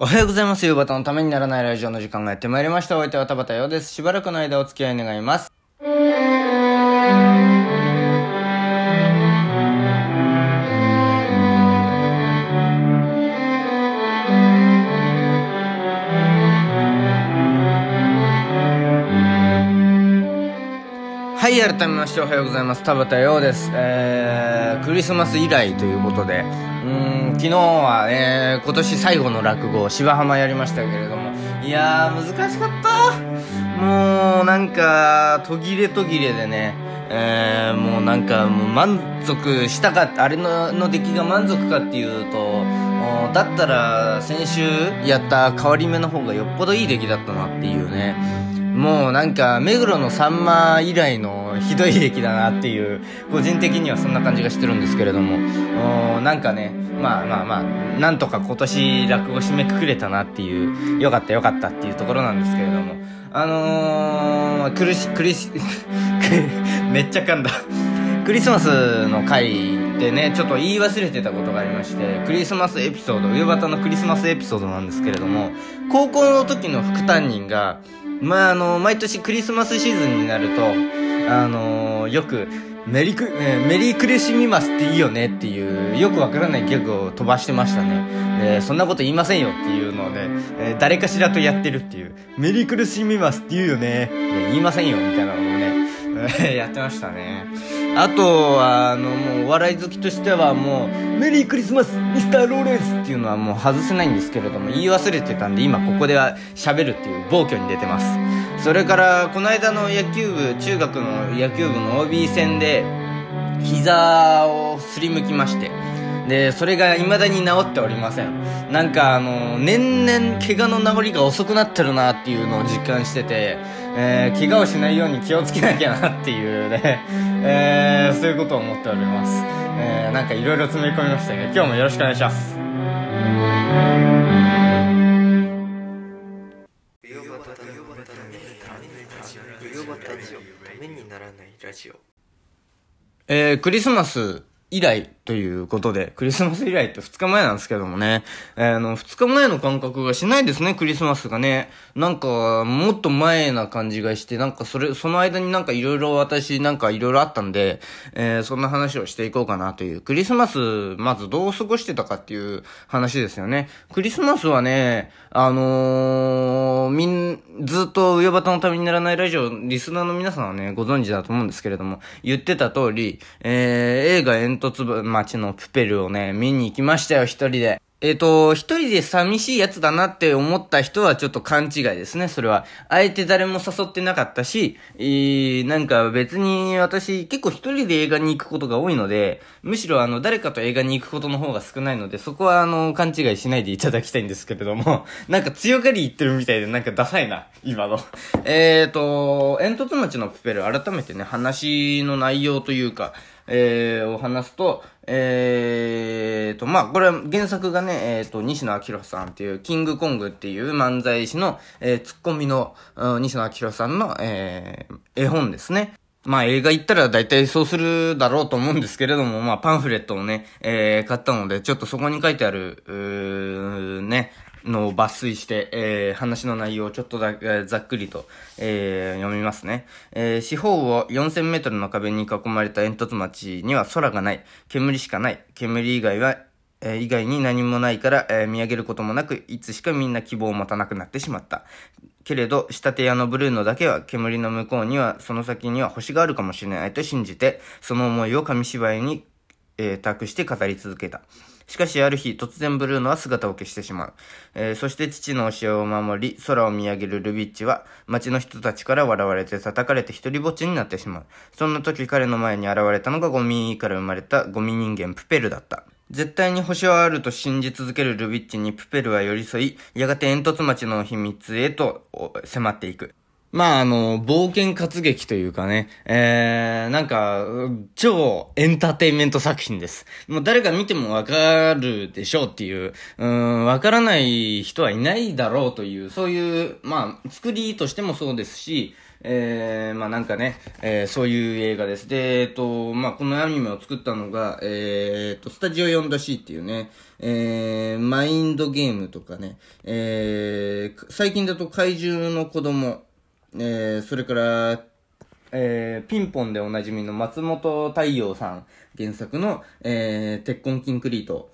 おはようございます。夕方のためにならないラジオの時間がやってまいりました。お相手は田畑洋です。しばらくの間お付き合い願います。はい、改めましておはようございます。田畑洋です。えー、クリスマス以来ということで、うん、昨日は、えー、今年最後の落語、芝浜やりましたけれども、いやー、難しかった。もう、なんか、途切れ途切れでね、えー、もうなんか、もう満足したか、あれのの出来が満足かっていうと、だったら、先週やった変わり目の方がよっぽどいい出来だったなっていうね、もうなんか、目黒のさんま以来のひどい出来だなっていう、個人的にはそんな感じがしてるんですけれども、おなんかね、まあまあまあ、なんとか今年落語締めくくれたなっていう、よかったよかったっていうところなんですけれども、あのー、苦し、苦し、めっちゃ噛んだ。クリスマスの回でね、ちょっと言い忘れてたことがありまして、クリスマスエピソード、上端のクリスマスエピソードなんですけれども、高校の時の副担任が、まあ、あの、毎年クリスマスシーズンになると、あのよく、メリク、えーメリークリシミマスっていいよねっていう、よくわからないギャグを飛ばしてましたね。で、そんなこと言いませんよっていうので、えー誰かしらとやってるっていう、メリークリシミマスって言うよね。いや、言いませんよみたいなのをね、えやってましたね。あとは、あの、もう、お笑い好きとしてはもう、メリークリスマスミスターローレンスっていうのはもう外せないんですけれども、言い忘れてたんで、今ここでは喋るっていう暴挙に出てます。それから、この間の野球部、中学の野球部の OB 戦で、膝をすりむきまして、で、それが未だに治っておりません。なんかあの、年々怪我の治りが遅くなってるなっていうのを実感してて、えー、怪我をしないように気をつけなきゃなっていうね、えー、そういうことを思っております。えー、なんかいろいろ詰め込みましたね。今日もよろしくお願いします。えー、クリスマス以来ということで、クリスマス以来って2日前なんですけどもね、えーあの、2日前の感覚がしないですね、クリスマスがね。なんか、もっと前な感じがして、なんかそれ、その間になんかいろいろ私なんかいろいろあったんで、えーそんな話をしていこうかなという。クリスマス、まずどう過ごしてたかっていう話ですよね。クリスマスはね、あのーみん、ずっと上端のためにならないラジオ、リスナーの皆さんはね、ご存知だと思うんですけれども、言ってた通り、えー、映画煙突町のプペルをね、見に行きましたよ、一人で。えっ、と、一人で寂しいやつだなって思った人はちょっと勘違いですね、それは。あえて誰も誘ってなかったし、えー、なんか別に私結構一人で映画に行くことが多いので、むしろあの、誰かと映画に行くことの方が少ないので、そこはあの、勘違いしないでいただきたいんですけれども、なんか強がり言ってるみたいでなんかダサいな、今の。えーと、煙突町のプペル、改めてね、話の内容というか、えー、を話すと、えーと、まあ、これは原作がね、えーと、西野昭さんっていう、キングコングっていう漫才師の、えー、ツッコミの、西野昭さんの、えー、絵本ですね。まあ映画行ったら大体そうするだろうと思うんですけれども、まあパンフレットをね、えー、買ったので、ちょっとそこに書いてある、うーね、のを抜粋して、えー、話の内容をちょっとだけ、ざっくりと、えー、読みますね。えー、四方を4000メートルの壁に囲まれた煙突町には空がない。煙しかない。煙以外は、えー以外に何もないから、えー見上げることもなく、いつしかみんな希望を持たなくなってしまった。けれど、仕立て屋のブルーノだけは煙の向こうには、その先には星があるかもしれないと信じて、その思いを紙芝居に、えー託して語り続けた。しかしある日、突然ブルーノは姿を消してしまう。えーそして父の教えを守り、空を見上げるルビッチは、町の人たちから笑われて叩かれて一人ぼっちになってしまう。そんな時彼の前に現れたのがゴミから生まれたゴミ人間プペルだった。絶対に星はあると信じ続けるルビッチにプペルは寄り添い、やがて煙突町の秘密へと迫っていく。まあ、あの、冒険活劇というかね、えー、なんか、超エンターテインメント作品です。もう誰が見てもわかるでしょうっていう、うん、わからない人はいないだろうという、そういう、まあ、作りとしてもそうですし、えー、まあなんかね、えー、そういう映画です。で、えっと、まあこのアニメを作ったのが、えー、と、スタジオ 4-C っていうね、えー、マインドゲームとかね、えー、最近だと怪獣の子供、えー、それから、えー、ピンポンでおなじみの松本太陽さん原作の、えー、鉄痕キンクリート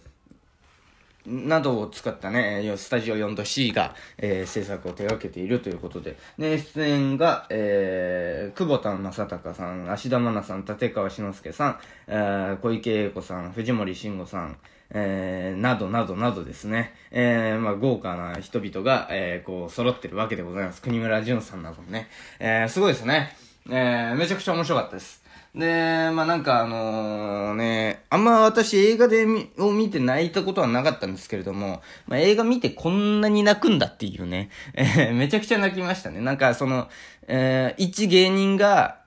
などを使ったね、スタジオ 4-C が、えー、制作を手掛けているということで、で、出演が、えー、久保田正孝さん、芦田愛菜さん、立川志の輔さん、えー、小池栄子さん、藤森慎吾さん、えー、などなどなどですね、えー、まあ、豪華な人々が、えー、こう、揃ってるわけでございます。国村淳さんなどもね、えー、すごいですね。えー、めちゃくちゃ面白かったです。で、まあなんかあのー、ね、あんま私映画でみを見て泣いたことはなかったんですけれども、まあ映画見てこんなに泣くんだっていうね、えー、めちゃくちゃ泣きましたね。なんかその、えー、一芸人が、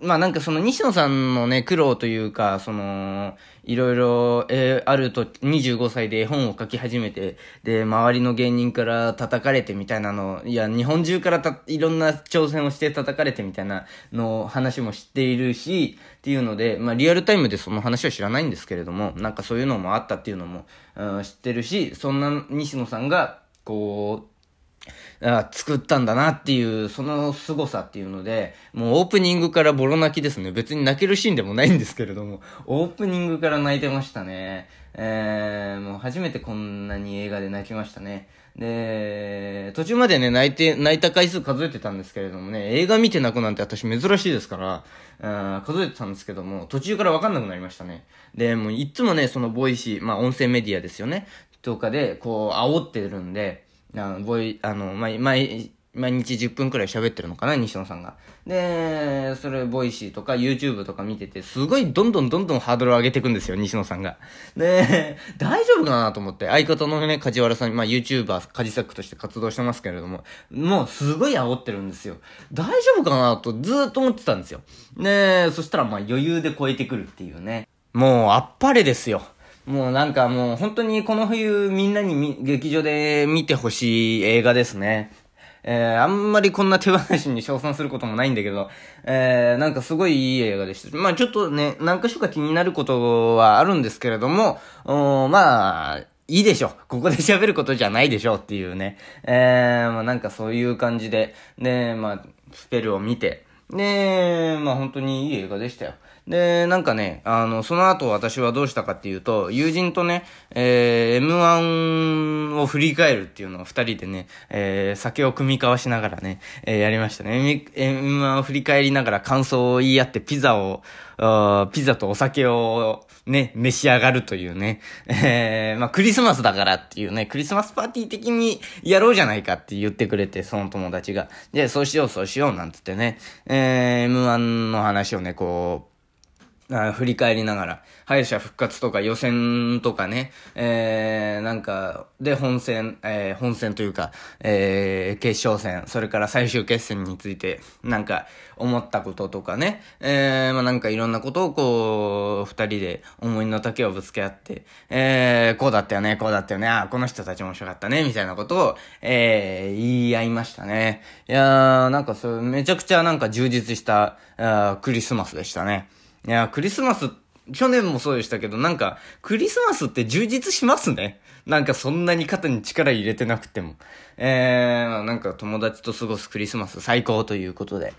まあなんかその西野さんのね、苦労というか、その、いろいろ、えー、あると25歳で絵本を書き始めて、で、周りの芸人から叩かれてみたいなの、いや、日本中からた、いろんな挑戦をして叩かれてみたいなの話も知っているし、っていうので、まあリアルタイムでその話は知らないんですけれども、なんかそういうのもあったっていうのも、うん、知ってるし、そんな西野さんが、こう、作ったんだなっていう、その凄さっていうので、もうオープニングからボロ泣きですね。別に泣けるシーンでもないんですけれども、オープニングから泣いてましたね。えー、もう初めてこんなに映画で泣きましたね。で、途中までね、泣いて、泣いた回数数えてたんですけれどもね、映画見て泣くなんて私珍しいですから、数えてたんですけども、途中からわかんなくなりましたね。で、もういつもね、そのボイシー、まあ音声メディアですよね。とかで、こう、煽ってるんで、あの、ボイ、あの、毎、毎、毎日10分くらい喋ってるのかな、西野さんが。で、それ、ボイシーとか YouTube とか見てて、すごいどんどんどんどんハードルを上げていくんですよ、西野さんが。で、大丈夫かなと思って、相方のね、梶原さん、まあ YouTuber、カジサックとして活動してますけれども、もうすごい煽ってるんですよ。大丈夫かなとずっと思ってたんですよ。で、そしたらまあ余裕で超えてくるっていうね。もう、あっぱれですよ。もうなんかもう本当にこの冬みんなに劇場で見てほしい映画ですね。えー、あんまりこんな手放しに称賛することもないんだけど、えー、なんかすごいいい映画でした。まあちょっとね、何か所か気になることはあるんですけれども、おまあ、いいでしょ。ここで喋ることじゃないでしょっていうね。えー、まあなんかそういう感じで、で、まあ、スペルを見て、で、まあ本当にいい映画でしたよ。で、なんかね、あの、その後私はどうしたかっていうと、友人とね、えー、M1 を振り返るっていうのを二人でね、えー、酒を組み交わしながらね、えー、やりましたね。M1 を振り返りながら感想を言い合ってピザを、ピザとお酒をね、召し上がるというね、えー、まあクリスマスだからっていうね、クリスマスパーティー的にやろうじゃないかって言ってくれて、その友達が。で、そうしようそうしようなんつってね、えー、M1 の話をね、こう、あ振り返りながら、敗者復活とか予選とかね、えー、なんか、で本戦、えー、本戦というか、えー、決勝戦、それから最終決戦について、なんか、思ったこととかね、えー、まあなんかいろんなことをこう、二人で思いの丈をぶつけ合って、えー、こうだったよね、こうだったよね、あ、この人たち面白かったね、みたいなことを、えー、言い合いましたね。いやー、なんかそう、めちゃくちゃなんか充実した、あクリスマスでしたね。いや、クリスマス、去年もそうでしたけど、なんか、クリスマスって充実しますね。なんかそんなに肩に力入れてなくても。えー、なんか友達と過ごすクリスマス最高ということで。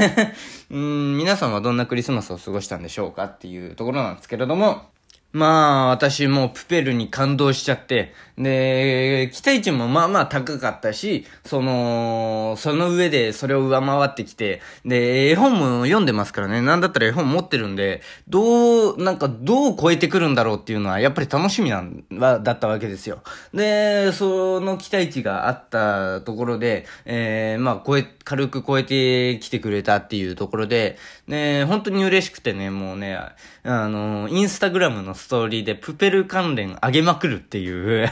うん、皆さんはどんなクリスマスを過ごしたんでしょうかっていうところなんですけれども、まあ、私もプペルに感動しちゃって、で、期待値もまあまあ高かったし、その、その上でそれを上回ってきて、で、絵本も読んでますからね、なんだったら絵本持ってるんで、どう、なんかどう超えてくるんだろうっていうのはやっぱり楽しみなんは、だったわけですよ。で、その期待値があったところで、えー、まあ、超え、軽く超えてきてくれたっていうところで、ね、本当に嬉しくてね、もうね、あの、インスタグラムのストーリーでプペル関連上げまくるっていう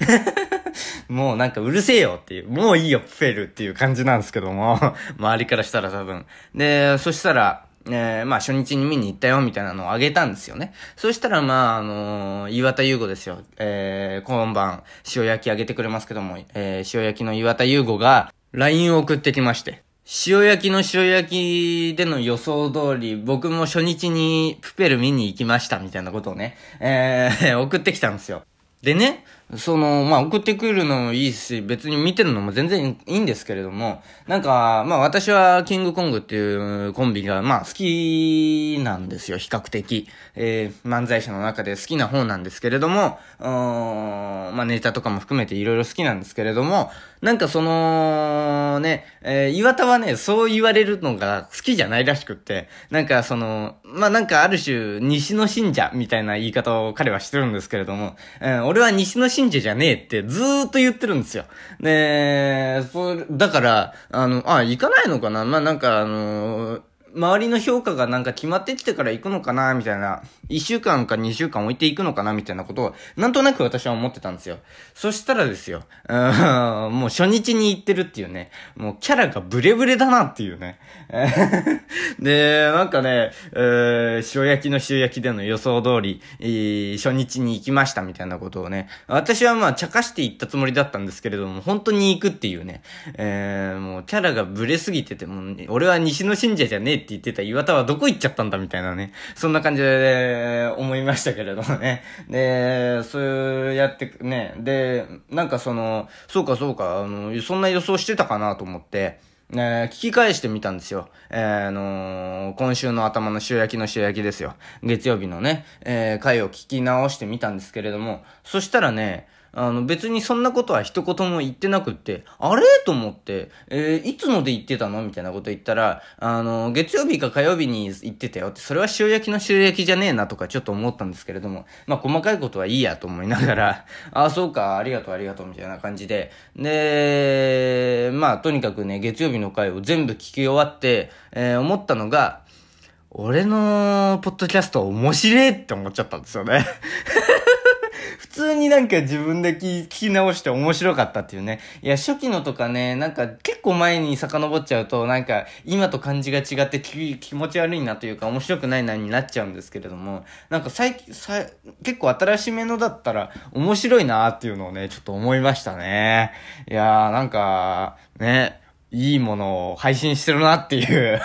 もうなんかうるせえよっていう、もういいよ、プペルっていう感じなんですけども、周りからしたら多分。で、そしたら、えー、まあ初日に見に行ったよみたいなのをあげたんですよね。そしたらまああのー、岩田優吾ですよ。えー、今晩塩焼きあげてくれますけども、えー、塩焼きの岩田優吾が LINE を送ってきまして。塩焼きの塩焼きでの予想通り、僕も初日にプペル見に行きましたみたいなことをね、えー、送ってきたんですよ。でね、その、まあ、送ってくるのもいいし、別に見てるのも全然いいんですけれども、なんか、まあ、私はキングコングっていうコンビが、まあ、好きなんですよ、比較的。えー、漫才師の中で好きな方なんですけれども、うーん、まあ、ネタとかも含めていろいろ好きなんですけれども、なんかその、ね、えー、岩田はね、そう言われるのが好きじゃないらしくって、なんかその、まあ、なんかある種、西の信者みたいな言い方を彼はしてるんですけれども、うん、俺は西の信者信者じゃねえってずーっと言ってるんですよ。ねえ、それ、だから、あの、あ、行かないのかな？まあ、なんか、あのー周りの評価がなんか決まってきてから行くのかなみたいな、一週間か二週間置いていくのかなみたいなことを、なんとなく私は思ってたんですよ。そしたらですよ、うん、もう初日に行ってるっていうね、もうキャラがブレブレだなっていうね。で、なんかね、えー、塩焼きの塩焼きでの予想通り、えー、初日に行きましたみたいなことをね、私はまあ茶化して行ったつもりだったんですけれども、本当に行くっていうね、えー、もうキャラがブレすぎてて、もう、俺は西の信者じゃねえって言ってた岩田はどこ行っちゃったんだみたいなね。そんな感じで、思いましたけれどもね。で、そうやってね、で、なんかその、そうかそうか、あの、そんな予想してたかなと思って、ね、聞き返してみたんですよ。えー、あのー、今週の頭の塩焼きの塩焼きですよ。月曜日のね、えー、回を聞き直してみたんですけれども、そしたらね、あの、別にそんなことは一言も言ってなくって、あれ？と思って、えー、いつので言ってたの？みたいなこと言ったら、あの、月曜日か火曜日に言ってたよって、それは塩焼きの塩焼きじゃねえなとかちょっと思ったんですけれども、まあ、細かいことはいいやと思いながら、あ あ、そうか、ありがとうありがとうみたいな感じで、で、まあ、とにかくね、月曜日の回を全部聞き終わって、えー、思ったのが、俺のポッドキャスト面白いって思っちゃったんですよね。普通になんか自分で聞き直して面白かったっていうね。いや、初期のとかね、なんか結構前に遡っちゃうと、なんか今と感じが違って気気持ち悪いなというか面白くないなになっちゃうんですけれども、なんか最近、さ結構新しめのだったら面白いなっていうのをね、ちょっと思いましたね。いやー、なんか、ね、いいものを配信してるなっていう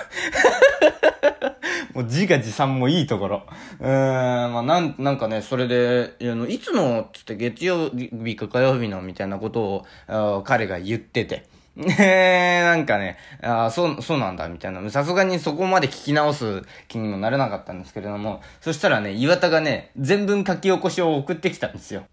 もう自画自賛もいいところ。うーん、まあ、なん、なんかね、それで、あの、いつの、つって月曜日か火曜日のみたいなことを、彼が言ってて。ね なんかね、ああそう、そうなんだ、みたいな。さすがにそこまで聞き直す気にもなれなかったんですけれども、そしたらね、岩田がね、全文書き起こしを送ってきたんですよ。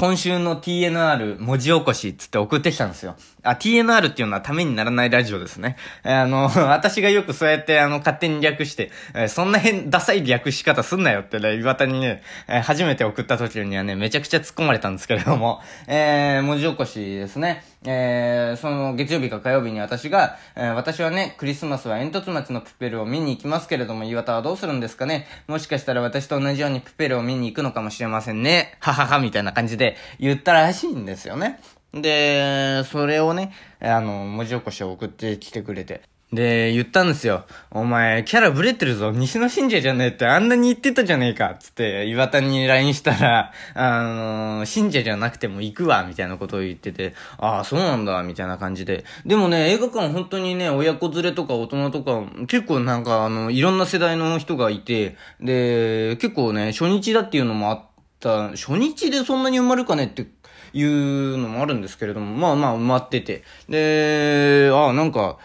今週の TNR 文字起こしつって送ってきたんですよ。あ、TNR っていうのはためにならないラジオですね。あの、私がよくそうやってあの、勝手に略して、え、そんな変、ダサい略し方すんなよってね、岩田にね、え、初めて送った時にはね、めちゃくちゃ突っ込まれたんですけれども、えー、文字起こしですね。えー、その月曜日か火曜日に私が、えー、私はね、クリスマスは煙突町のプペルを見に行きますけれども、岩田はどうするんですかね？もしかしたら私と同じようにプペルを見に行くのかもしれませんね。ははは、みたいな感じで言ったらしいんですよね。で、それをね、あの、文字起こしを送ってきてくれて。で、言ったんですよ。お前、キャラブレてるぞ。西野信者じゃねえってあんなに言ってたじゃねえか。つって、岩田に LINE したら、あのー、信者じゃなくても行くわ。みたいなことを言ってて、ああ、そうなんだ。みたいな感じで。でもね、映画館本当にね、親子連れとか大人とか、結構なんか、あの、いろんな世代の人がいて、で、結構ね、初日だっていうのもあった、初日でそんなに埋まるかねっていうのもあるんですけれども、まあまあ埋まってて。で、ああ、なんか、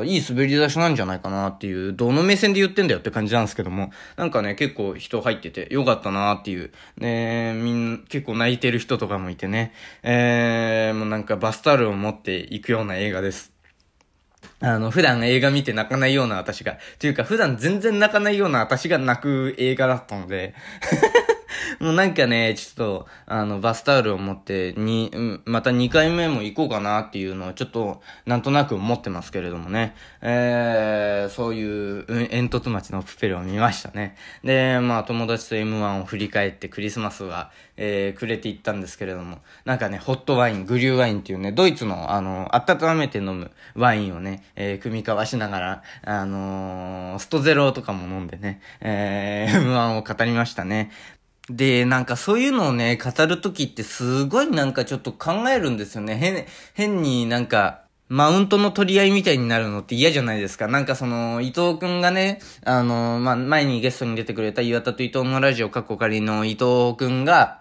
あいい滑り出しなんじゃないかなっていう、どの目線で言ってんだよって感じなんですけども、なんかね、結構人入っててよかったなっていう、ねみん、結構泣いてる人とかもいてね、えー、もうなんかバスタオルを持っていくような映画です。あの、普段映画見て泣かないような私が、というか普段全然泣かないような私が泣く映画だったので。もうなんかね、ちょっと、あの、バスタオルを持って、に、また2回目も行こうかなっていうのをちょっと、なんとなく思ってますけれどもね。えー、そういう、煙突町のプペルを見ましたね。で、まあ、友達と M1 を振り返ってクリスマスは、えー、くれていったんですけれども、なんかね、ホットワイン、グリューワインっていうね、ドイツの、あの、温めて飲むワインをね、えー、組み交わしながら、あのー、ストゼロとかも飲んでね、えー、M1 を語りましたね。で、なんかそういうのをね、語るときってすごいなんかちょっと考えるんですよね。変、変になんか、マウントの取り合いみたいになるのって嫌じゃないですか。なんかその、伊藤くんがね、あの、まあ、前にゲストに出てくれた岩田と伊藤のラジオ過去仮の伊藤くんが、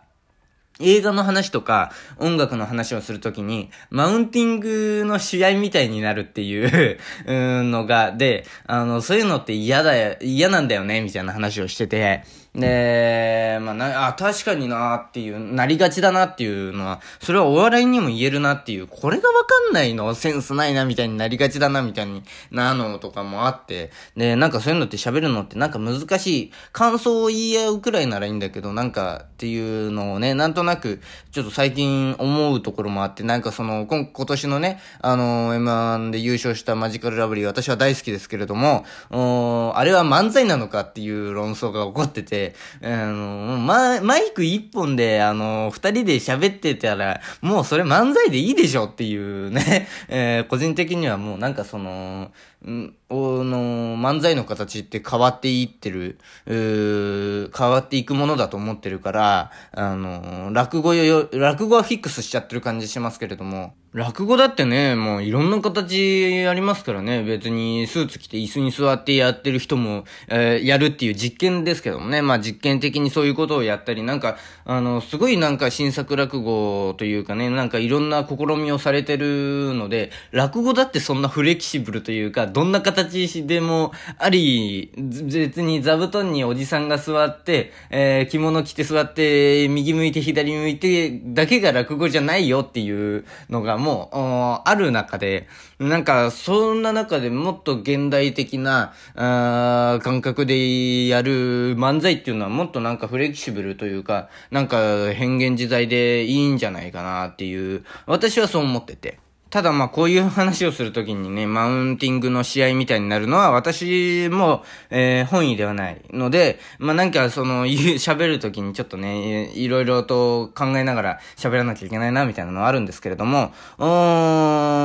映画の話とか音楽の話をするときに、マウンティングの試合みたいになるっていう のが、で、あの、そういうのって嫌だよ、嫌なんだよね、みたいな話をしてて、で、まあ、な、あ、確かになっていう、なりがちだなっていうのは、それはお笑いにも言えるなっていう、これがわかんないの？センスないなみたいになりがちだなみたいになのとかもあって、で、なんかそういうのって喋るのってなんか難しい、感想を言い合うくらいならいいんだけど、なんかっていうのをね、なんとなく、ちょっと最近思うところもあって、なんかその、今、今年のね、あの、M1 で優勝したマジカルラブリー、私は大好きですけれども、おあれは漫才なのかっていう論争が起こってて、あの、ま、マイク一本で、あの、二人で喋ってたら、もうそれ漫才でいいでしょっていうね、えー、個人的にはもうなんかその、ん、おの、漫才の形って変わっていってる、変わっていくものだと思ってるから、あの、落語よ、落語はフィックスしちゃってる感じしますけれども、落語だってね、もういろんな形ありますからね。別にスーツ着て椅子に座ってやってる人も、えー、やるっていう実験ですけどもね。まあ実験的にそういうことをやったり、なんか、あの、すごいなんか新作落語というかね、なんかいろんな試みをされてるので、落語だってそんなフレキシブルというか、どんな形でもあり、別に座布団におじさんが座って、えー、着物着て座って、右向いて左向いて、だけが落語じゃないよっていうのが、もうある中で、なんか、そんな中でもっと現代的な、あ感覚でやる漫才っていうのはもっとなんかフレキシブルというか、なんか変幻自在でいいんじゃないかなっていう、私はそう思ってて。ただまあこういう話をするときにね、マウンティングの試合みたいになるのは私も、えー、本意ではないので、まあなんかその、喋るときにちょっとね、いろいろと考えながら喋らなきゃいけないなみたいなのはあるんですけれども、うー、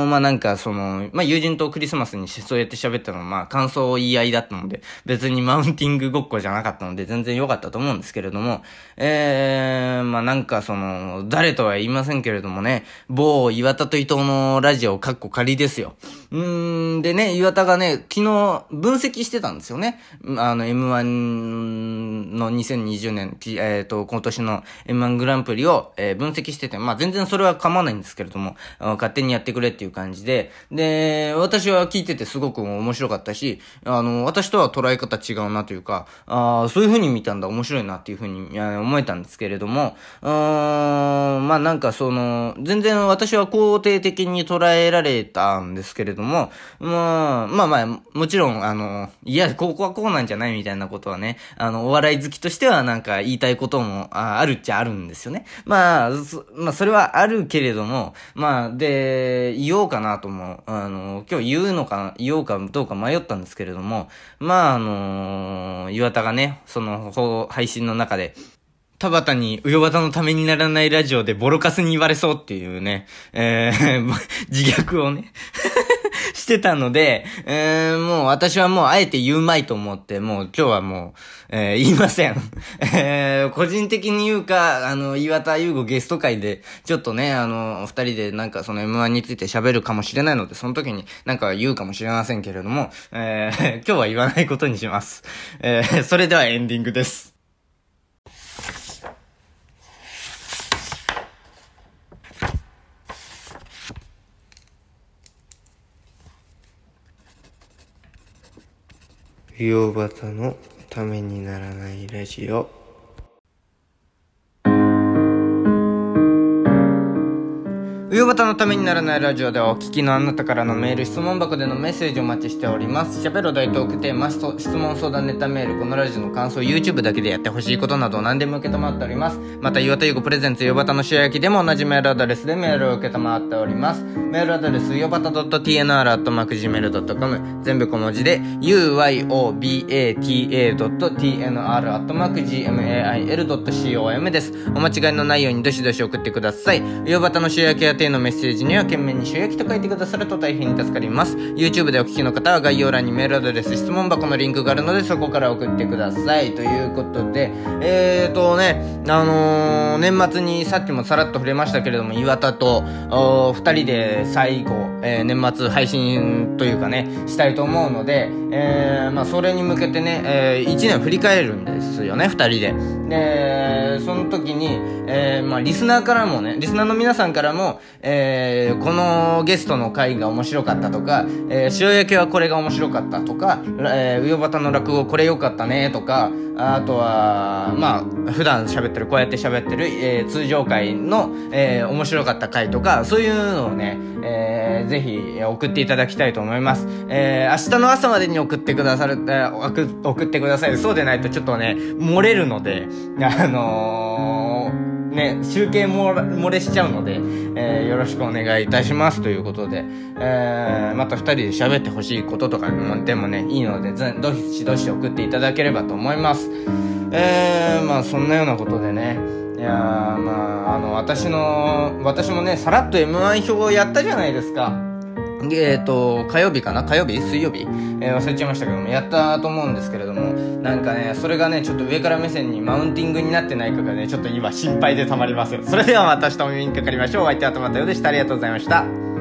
まあなんかその、まあ友人とクリスマスにそうやって喋ったのはまあ感想を言い合いだったので、別にマウンティングごっこじゃなかったので全然良かったと思うんですけれども、えー、まあなんかその、誰とは言いませんけれどもね、某岩田と伊藤のラジオ、カッコ仮ですよ。うーん、でね、岩田がね、昨日分析してたんですよね。あの、M1 の2020年、えっ、ー、と、今年の M1 グランプリを、えー、分析してて、まあ全然それは構わないんですけれども、勝手にやってくれっていう感じで、で、私は聞いててすごく面白かったし、あの、私とは捉え方違うなというか、あそういう風に見たんだ、面白いなっていう風に思えたんですけれども、うーん、まあなんかその、全然私は肯定的に捉えられたんですけれども、まあ、まあ、もちろん、あの、いや、ここはこうなんじゃないみたいなことはね、あの、お笑い好きとしてはなんか言いたいこともああるっちゃあるんですよね。まあ、まあ、それはあるけれども、まあ、で、言おうかなとも、あの、今日言うのか、言おうかどうか迷ったんですけれども、まあ、あの、岩田がね、その、配信の中で、田畑に、うよばたのためにならないラジオでボロカスに言われそうっていうね、えー、自虐をね してたので、えー、もう私はもうあえて言うまいと思って、もう今日はもう、えー、言いません。えー、個人的に言うか、あの、岩田優吾ゲスト会で、ちょっとね、あの、二人でなんかその M1 について喋るかもしれないので、その時になんか言うかもしれませんけれども、えー、今日は言わないことにします。えー、それではエンディングです。美容バタのためにならないラジオ。うよばたのためにならないラジオではお聞きのあなたからのメール、質問箱でのメッセージをお待ちしております。喋る大トークテーマ、質問相談ネタメール、このラジオの感想、YouTube だけでやってほしいことなど何でも受け止まっております。また、岩田優子プレゼンツ、よばたの塩焼きでも同じメールアドレスでメールを受け止まっております。メールアドレス、よばた .tnr.gmail.com 全部小文字で、uyobata.tnr.gmail.com です。お間違いのないようにどしどし送ってください。よばたの塩焼き宛てのメッセージには懸命に塩焼きと書いてくださると大変に助かります。YouTube でお聞きの方は概要欄にメールアドレス、質問箱のリンクがあるのでそこから送ってください。ということで、えーとね、あのー、年末にさっきもさらっと触れましたけれども、岩田と、お二人で最後、えー年末配信というかね、したいと思うので、えー、まあそれに向けてね、えー、1年振り返るんですよね、二人で。で、その時に、えー、まあリスナーからもね、リスナーの皆さんからも、えー、このゲストの回が面白かったとか、えー、塩焼きはこれが面白かったとか、えー、うよばたの落語これ良かったねとか、あとは、まあ、普段喋ってる、こうやって喋ってる、えー、通常回の、えー、面白かった回とか、そういうのをね、えー、ぜひ送っていただきたいと思います。えー、明日の朝までに送ってくださる、えー、送送ってください。そうでないとちょっとね、漏れるので、あのー、ね、集計漏れ漏れしちゃうので、えー、よろしくお願いいたしますということで、えー、また二人で喋ってほしいこととかでもね、いいので、ずどしどし送っていただければと思います。えー、まあそんなようなことでね、いやー、まあ、あの、私の、私もね、さらっと M1 表をやったじゃないですか。えっ、と、火曜日かな？火曜日？水曜日？えー忘れちゃいましたけども、やったと思うんですけれども、なんかね、それがね、ちょっと上から目線にマウンティングになってないかがね、ちょっと今心配でたまりますよ。それではまた明日お耳にかかりましょう。お相手はトマトヨでした。ありがとうございました。